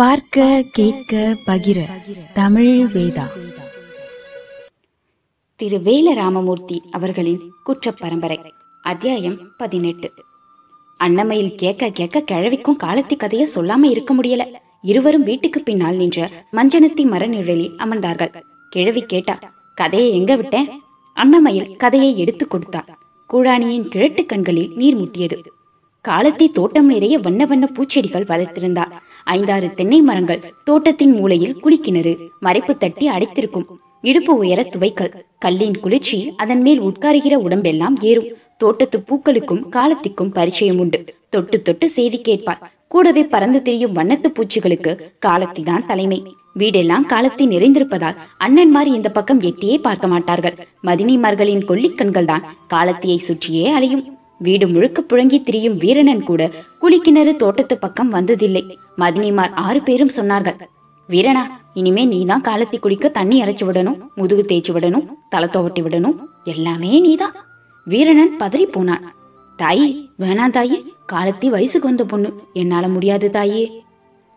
பார்க்க கேட்க பகிர. தமிழ் வேதா. திரு வேல ராமமூர்த்தி அவர்களின் குற்றப் பரம்பரை அத்தியாயம் பதினெட்டு. அன்னமையில் கேட்க கேட்க கிழவிக்கும் காலத்தி கதைய சொல்லாம இருக்க முடியல. இருவரும் வீட்டுக்கு பின்னால் நின்ற மஞ்சனத்தி மர நிழலில் அமர்ந்தார்கள். கிழவி கேட்டா கதையை எங்க விட்டேன்? அன்னமயில் கதையை எடுத்து கொடுத்தாள் கூழானியின் கிழட்டு கண்களில் நீர் முட்டியது. காலத்தி தோட்டம் நிறைய வண்ண வண்ண பூச்செடிகள் வளர்த்திருந்தார். ஐந்தாறு தென்னை மரங்கள் தோட்டத்தின் மூலையில் குளிக்கிணறு மறைப்பு தட்டி அடைத்திருக்கும். இடுப்பு உயர துவைக்கல் கல்லின் குளிர்ச்சி அதன் மேல் உட்காருகிற உடம்பெல்லாம் ஏறும். தோட்டத்து பூக்களுக்கும் காலத்திற்கும் பரிச்சயம் உண்டு. தொட்டு தொட்டு செய்தி கேட்பாள். கூடவே பறந்து திரியும் வண்ணத்து பூச்சிகளுக்கு காலத்தி தான் தலைமை. வீடெல்லாம் காலத்தி நிறைந்திருப்பதால் அண்ணன்மார் இந்த பக்கம் எட்டியே பார்க்க மாட்டார்கள். மதினிமார்களின் கொல்லிக்கண்கள் தான் காலத்தியை சுற்றியே அலையும். வீடு முழுக்க புழங்கி திரியும் வீரனன் கூட குளிக்கிணறு தோட்டத்து பக்கம் வந்ததில்லை. மதினிமார் ஆறு பேரும் சொன்னார்கள் வீரனா இனிமே நீதான் காலத்தி குளிக்க தண்ணி அரைச்சு விடணும் முதுகு தேய்ச்சி விடணும் தலை துவட்டி விடணும் எல்லாமே நீதான். வீரனன் பதறி போனான் தாயி வேணாம் தாயி காலத்தி வயசுக்கு வந்த பொண்ணு என்னால முடியாது தாயே.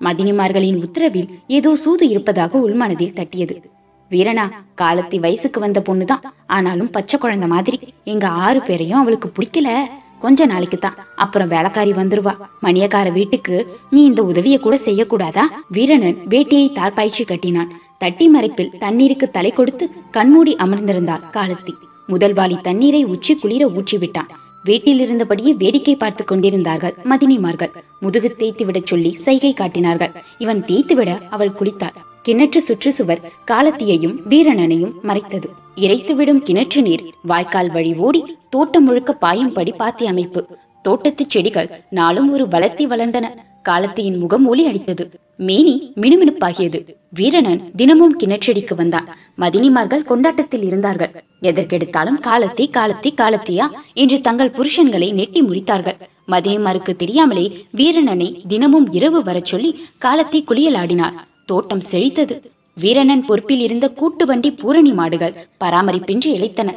மதினிமார்களின் உத்தரவில் ஏதோ சூது இருப்பதாக உள்மனதில் தட்டியது. வீரனா காலத்தி வயசுக்கு வந்த பொண்ணுதான் ஆனாலும் பச்சை குழந்தை மாதிரி எங்க ஆறு பேரையும் அவளுக்கு பிடிக்கல. கொஞ்ச நாளைக்கு தான். அப்புறம் வேலைக்காரி வந்துருவா. மணியக்கார வீட்டுக்கு நீ இந்த உதவியை கூட செய்யக்கூடாதா? வீரனன் வேட்டியை தார்பாய்ச்சி கட்டினான். தட்டி மறைப்பில் தண்ணீருக்கு தலை கொடுத்து கண்மூடி அமர்ந்திருந்தாள் காலத்தி. முதல் வாளி தண்ணீரை உச்சி குளிர ஊற்றி விட்டான். வீட்டில் இருந்தபடியே வேடிக்கை பார்த்து கொண்டிருந்தார்கள் மதினிமார்கள். முதுகு தேய்த்து விடச் சொல்லி சைகை காட்டினார்கள். இவன் தேய்த்து விட அவள் குளித்தாள். கிணற்று சுற்றுச்சுவர் காலத்தியையும் வீரணனையும் மறைத்தது. இறைத்துவிடும் கிணற்று நீர் வாய்க்கால் வழி ஓடி தோட்டம் முழுக்க பாயும்படி பாத்தி அமைப்பு. தோட்டத்து செடிகள் நாளும் ஒரு வளர்த்தி வளர்ந்தன. காலத்தியின் முகம் ஒளி அடித்தது. மேனி மினுமினுப்பாகியது. வீரனன் தினமும் கிணற்றடிக்கு வந்தான். மதினிமார்கள் கொண்டாட்டத்தில் இருந்தார்கள். எதற்கெடுத்தாலும் காலத்தி காலத்தி காலத்தியா என்று தங்கள் புருஷன்களை நெட்டி முறித்தார்கள். மதினிமாருக்கு தெரியாமலே வீரனனை தினமும் இரவு வரச் சொல்லி காலத்தி குளியலாடினாள். தோட்டம் செழித்தது. வீரனன் பொறுப்பில் இருந்த கூட்டு வண்டி பூரணி மாடுகள் பராமரிப்பின்றி இழைத்தன.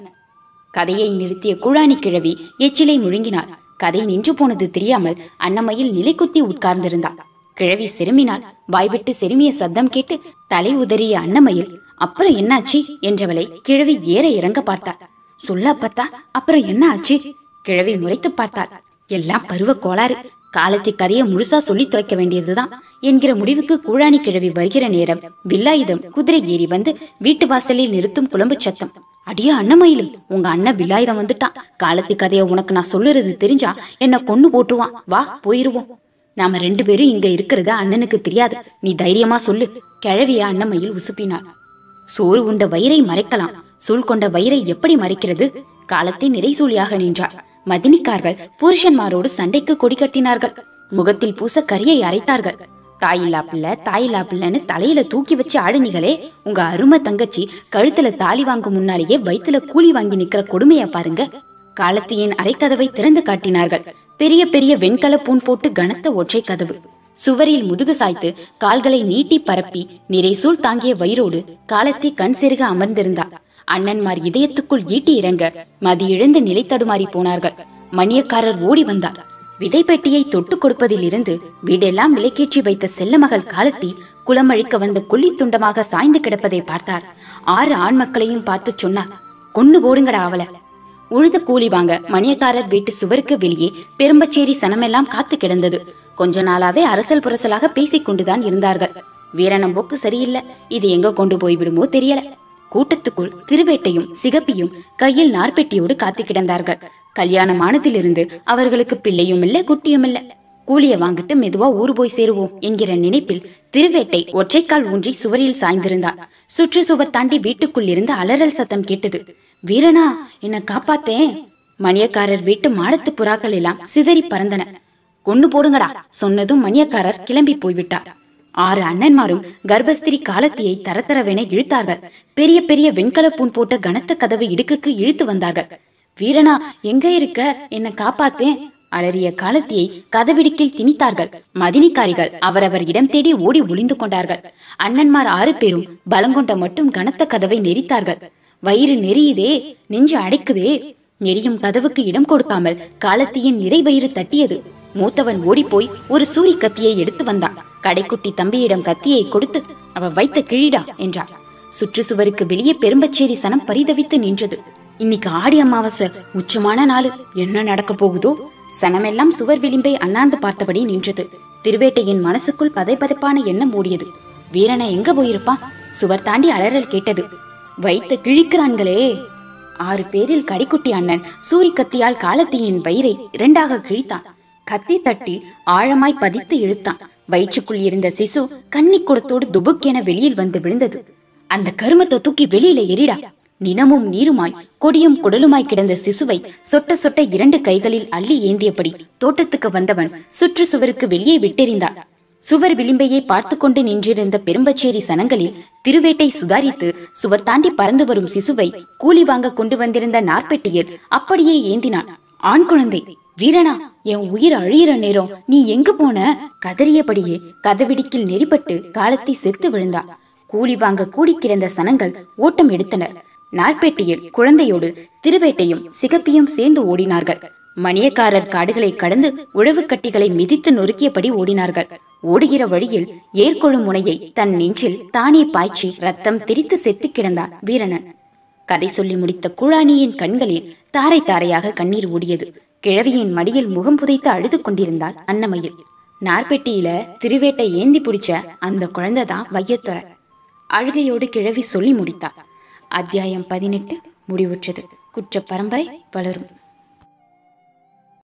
கதையை நிறுத்திய குழானி கிழவி எச்சிலை முழுங்கினாள். கதை நின்று போனது தெரியாமல் அன்னமையில் நிலைக்குத்தி உட்கார்ந்திருந்தாள். கிழவி செருமினாள். வாய்விட்டு செருமிய சத்தம் கேட்டு தலை உதறிய அன்னமையில் அப்புறம் என்னாச்சு? என்றவளை கிழவி ஏற இறங்க பார்த்தாள். சொல்ல அப்பத்தா அப்புறம் என்ன ஆச்சு? கிழவி முறைத்து பார்த்தாள். எல்லாம் பருவ கோளாறு. காலத்தை கதையை முழுசா சொல்லி துளைக்க வேண்டியதுதான் என்கிற முடிவுக்கு கூழாணி கிழவி வருகிற நேரம். வில்லாயுதம் குதிரை ஏறி வந்து வீட்டு வாசலில் நிறுத்தும் குழம்பு சத்தம். அடியா அன்னமயிலு உங்க அண்ணன் வில்லாயுதம் வந்துட்டான். காலத்தி கதையை உனக்கு நான் சொல்லுறது தெரிஞ்சா என்ன கொன்னு போட்டுருவான். வா போயிருவோம். நாம ரெண்டு பேரும் இங்க இருக்கிறது அண்ணனுக்கு தெரியாது. நீ தைரியமா சொல்லு. கிழவிய அண்ணமயில் உசுப்பினார் சோறு உண்ட வயிறை மறைக்கலாம். சொல் கொண்ட வயிறை எப்படி மறைக்கிறது? காலத்தை நிறைசூலியாக நின்றார் மதினிக்கார்கள். புருஷன்மாரோடு சண்டைக்கு கொடி கட்டினார்கள். முகத்தில் பூச கரியை அரைத்தார்கள். தாயில்லா பிள்ளை தாயில்லா பிள்ளைன்னு தலையில தூக்கி வச்சு ஆடுனீங்களே உங்க அருமை தங்கச்சி கழுத்துல தாலி வாங்கும் முன்னாலேயே வயிற்றுல கூலி வாங்கி நிக்கிற கொடுமைய பாருங்க. காலத்தியின் அரைக்கதவை திறந்து காட்டினார்கள். பெரிய பெரிய வெண்கல பூன் போட்டு கனத்த ஒற்றை கதவு. சுவரில் முதுகு சாய்த்து கால்களை நீட்டி பரப்பி நிறைசூல் தாங்கிய வயிறோடு காலத்தி கண் செருக அமர்ந்திருந்தாள் அண்ணன்மார் இதயத்துக்குள் ஈட்டி இறங்க மதி இழந்து நிலை தடுமாறி போனார்கள். மணியக்காரர் ஓடி வந்தார். விதைப்பெட்டியை தொட்டு கொடுப்பதில் இருந்து வீடெல்லாம் விலைக்கேற்றி வைத்த செல்லமகள் காலத்தி குளமழிக்க வந்த கொல்லி துண்டமாக சாய்ந்து கிடப்பதை பார்த்தார். ஆறு ஆண் மக்களையும் பார்த்து சொன்னார் கொன்னு போடுங்கடா அவள. உழுத கூலி வாங்க. மணியக்காரர் வீட்டு சுவருக்கு வெளியே பெரும்பச்சேரி சனமெல்லாம் காத்து கிடந்தது. கொஞ்ச நாளாவே அரசல் புரசலாக பேசிக் கொண்டுதான் இருந்தார்கள். வீரனம் போக்கு சரியில்லை. இது எங்க கொண்டு போய் விடுமோ தெரியல. கூட்டத்துக்குள் திருவேட்டையும் சிகப்பியும் கையில் நார்பெட்டியோடு காத்து கிடந்தார்கள். கல்யாணமானதிலிருந்து அவர்களுக்கு பிள்ளையும் இல்ல குட்டியும் இல்ல கூலிய வாங்கிட்டு மெதுவா ஊர் போய் சேருவோம் என்கிற நினைப்பில் திருவேட்டை ஒற்றைக்கால் ஊன்றி சுவரில் சாய்ந்திருந்தாள். சுற்று சுவர் தாண்டி வீட்டுக்குள் இருந்து அலறல் சத்தம் கேட்டது. வீரனா என்ன காப்பாத்தேன் மணியக்காரர் வீட்டு மாடத்து புறாக்கள் எல்லாம் சிதறி பறந்தன. கொன்னு போடுங்கடா சொன்னதும் மணியக்காரர் கிளம்பி போய்விட்டார். ஆறு அண்ணன்மாரும் கர்ப்பஸ்திரி காலத்தியை தரத்தரவென இழுத்தார்கள். பெரிய பெரிய வெண்கல பூன் போட்ட கனத்த கதவை இடுக்குக்கு இழுத்து வந்தார்கள். வீரனா எங்க இருக்க? என்ன காப்பாத்தேன் அலறிய காலத்தியை கதவிடுக்கில் திணித்தார்கள். மதினிக்காரிகள் அவரவர் இடம் தேடி ஓடி ஒளிந்து கொண்டார்கள். அண்ணன்மார் ஆறு பேரும் பலங்கொண்ட மட்டும் கனத்த கதவை நெரித்தார்கள். வயிறு நெறியுதே நெஞ்சு அடைக்குதே? நெறியும் கதவுக்கு இடம் கொடுக்காமல் காலத்தியின் நிறை வயிறு தட்டியது. மூத்தவன் ஓடிப்போய் ஒரு சூரி கத்தியை எடுத்து வந்தான். கடைக்குட்டி தம்பியிடம் கத்தியை கொடுத்து அவ வைத்த கிழிடா? என்றார் சுற்றுச்சுவருக்கு வெளியே பெரும்பச்சேரி சனம் பரிதவித்து நின்றது. இன்னைக்கு ஆடி அமாவாசை உச்சமான நாள். என்ன நடக்க போகுதோ? சனமெல்லாம் சுவர் விளிம்பை அண்ணாந்து பார்த்தபடி நின்றது. திருவேட்டையின் மனசுக்குள் பதைப்பதைப்பான எண்ணம் ஓடியது. வீரனை எங்க போயிருப்பான் சுவர் தாண்டி அலறல் கேட்டது. வைத்து கிழிக்கிறான்களே. ஆறு பேரில் கடிக்குட்டி அண்ணன் சூரி கத்தியால் காலத்தியின் வயிறை இரண்டாக கிழித்தான். கத்தி தட்டி ஆழமாய் பதித்து இழுத்தான். வயிற்றுக்குள் இருந்த சிசு கன்னி குடத்தோடு துபுக்கென வெளியில் வந்து விழுந்தது. அந்த கருமத்தை தூக்கி வெளியில எரிடா நினமும் நீருமாய் கொடியும் குடலுமாய் கிடந்த சிசுவை சொட்ட சொட்ட இரண்டு கைகளில் அள்ளி ஏந்தியபடி தோட்டத்துக்கு வந்தவன் சுற்று சுவருக்கு வெளியே விட்டெறிந்தான். சுவர் விளிம்பையே பார்த்து கொண்டு நின்றிருந்த பெரும்பச்சேரி சனங்களில் திருவேட்டை சுதாரித்து சுவர் தாண்டி பறந்து வரும் சிசுவை கூலி வாங்க கொண்டு வந்திருந்த நாற்பெட்டியில் அப்படியே ஏந்தினான். ஆண் குழந்தை. வீரனா என் உயிர் அழியிற நேரம் நீ எங்கு போன? கதறியபடியே கதவிடிக்கில் நெறிப்பட்டு காலத்தை செத்து விழுந்தான் கூலி வாங்க கூடி கிடந்த சனங்கள் ஓட்டம் எடுத்தனர். நார்பேட்டையில் குழந்தையோடு திருவேட்டையும் சிகப்பியும் சேர்ந்து ஓடினார்கள். மணியக்காரர் காடுகளை கடந்து உழவு கட்டிகளை மிதித்து நொறுக்கியபடி ஓடினார்கள். ஓடுகிற வழியில் ஏற்கொழு முனையை தன் நெஞ்சில் தானே பாய்ச்சி ரத்தம் திரித்து செத்து கிடந்தான் வீரனன். கதை சொல்லி முடித்த குழானியின் கண்களில் தாரை தாரையாக கண்ணீர் ஓடியது. கிழவியின் மடியில் முகம் புதைத்து அழுது கொண்டிருந்தாள் அன்னமயில். நார்பெட்டியில திருவேட்டை ஏந்தி பிடிச்ச அந்த குழந்தை தான் வையத்துறை அழுகையோடு கிழவி சொல்லி முடித்தாள். அத்தியாயம் பதினெட்டு முடிவுற்றது. குற்ற பரம்பரை வளரும்.